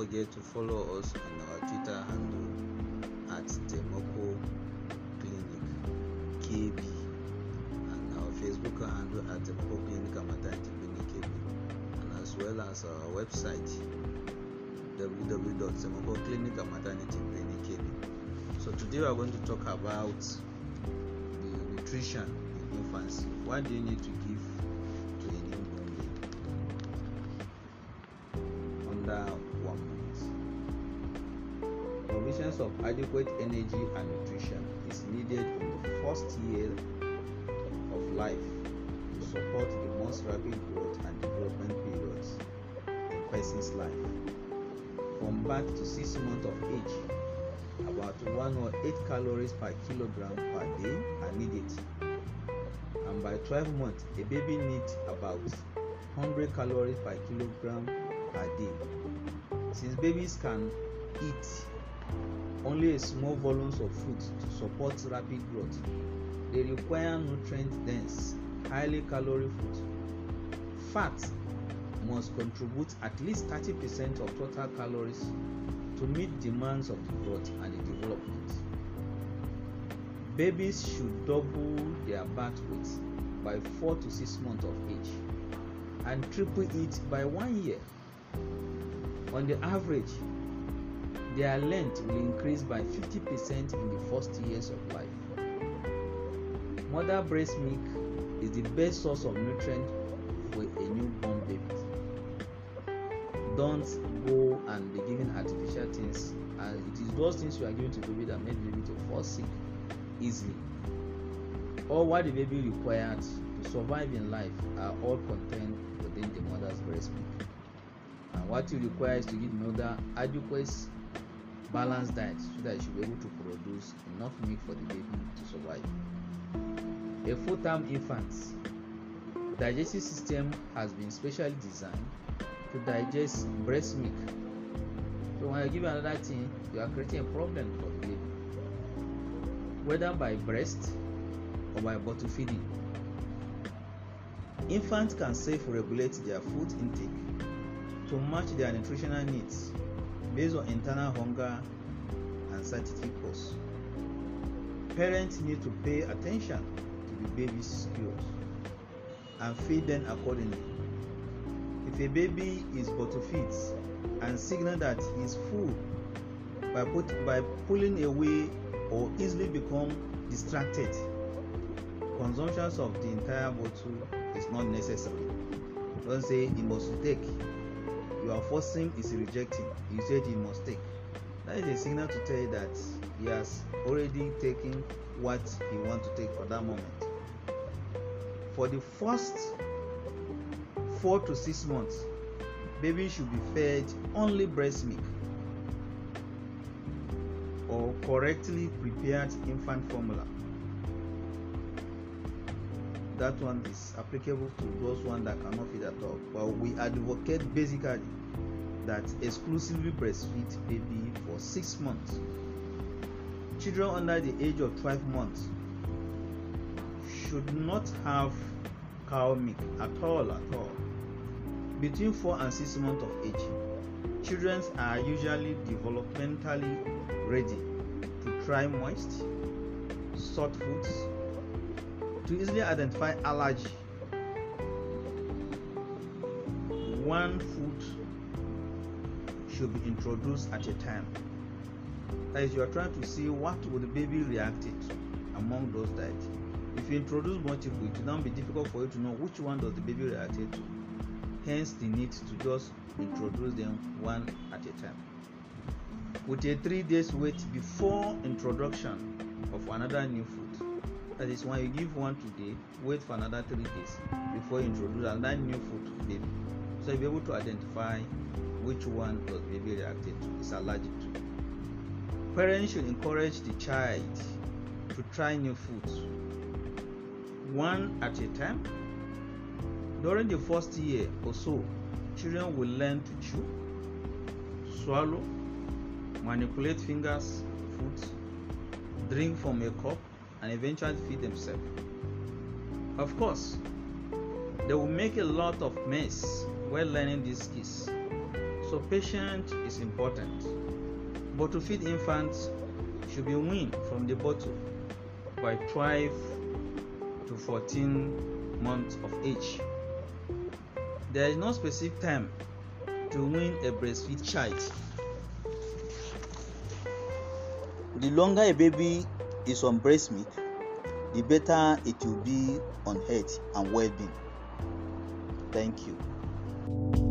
forget to follow us on our Twitter handle at Temoko Clinic KB and our Facebook handle at Temoko Clinic Maternity Clinic KB and as well as our website www.temokoclinicandmaternity.KB. So today we are going to talk about the nutrition in infancy. What do you need to give Provisions of adequate energy and nutrition is needed in the first year of life to support the most rapid growth and development periods in a person's life. From birth to six months of age, about 108 calories per kilogram per day are needed. And by 12 months, a baby needs about 100 calories per kilogram per day. Since babies can eat only a small volumes of food to support rapid growth, they require nutrient dense, highly calorie food. Fat must contribute at least 30% of total calories to meet demands of the growth and the development. Babies should double their birth weight by 4 to 6 months of age and triple it by 1 year. On the average, their length will increase by 50% in the first years of life. Mother breast milk is the best source of nutrient for a newborn baby. Don't go and be giving artificial things, and it is those things you are giving to baby that make the baby to fall sick easily. All what the baby required to survive in life are all contained within the mother's breast milk. And what you require is to give mother adequate balanced diet so that you'll be able to produce enough milk for the baby to survive. A full-term infant digestive system has been specially designed to digest breast milk. So when you give another thing, you are creating a problem for the baby, whether by breast or by bottle feeding. Infants can self-regulate their food intake to match their nutritional needs based on internal hunger and satiety course. Parents need to pay attention to the baby's skills and feed them accordingly. If a baby is bottle feeds and signal that he is full by, put, by pulling away or easily become distracted, consumption of the entire bottle is not necessary. Don't say he must take you are forcing is rejecting. You said he must take. That is a signal to tell you that he has already taken what he want to take for that moment. For the first four to six months baby should be fed only breast milk or correctly prepared infant formula that one is applicable to those one that cannot feed at all. But we advocate basically that exclusively breastfeed baby for six months. Children under the age of 12 months should not have cow milk at all at all. Between 4 and 6 months of age children are usually developmentally ready to try moist salt foods to easily identify allergy. One food should be introduced at a time. Is you are trying to see what will the baby react to among those diets if you introduce multiple it will now be difficult for you to know which one does the baby react to. Hence the need to just introduce them one at a time. With a three days wait before introduction of another new food that is when you give one today wait for another three days before you introduce another new food to the baby so you'll be able to identify which one does baby reacted to is allergic to. Parents should encourage the child to try new foods one at a time. During the first year or so children will learn to chew swallow manipulate fingers food drink from a cup and eventually feed themselves of course they will make a lot of mess while learning these skills So patience is important. But to feed infants should be weaned from the bottle by 12 to 14 months of age. There is no specific time to wean a breastfeed child. The longer a baby is on breast milk, the better it will be on health and well-being. Thank you.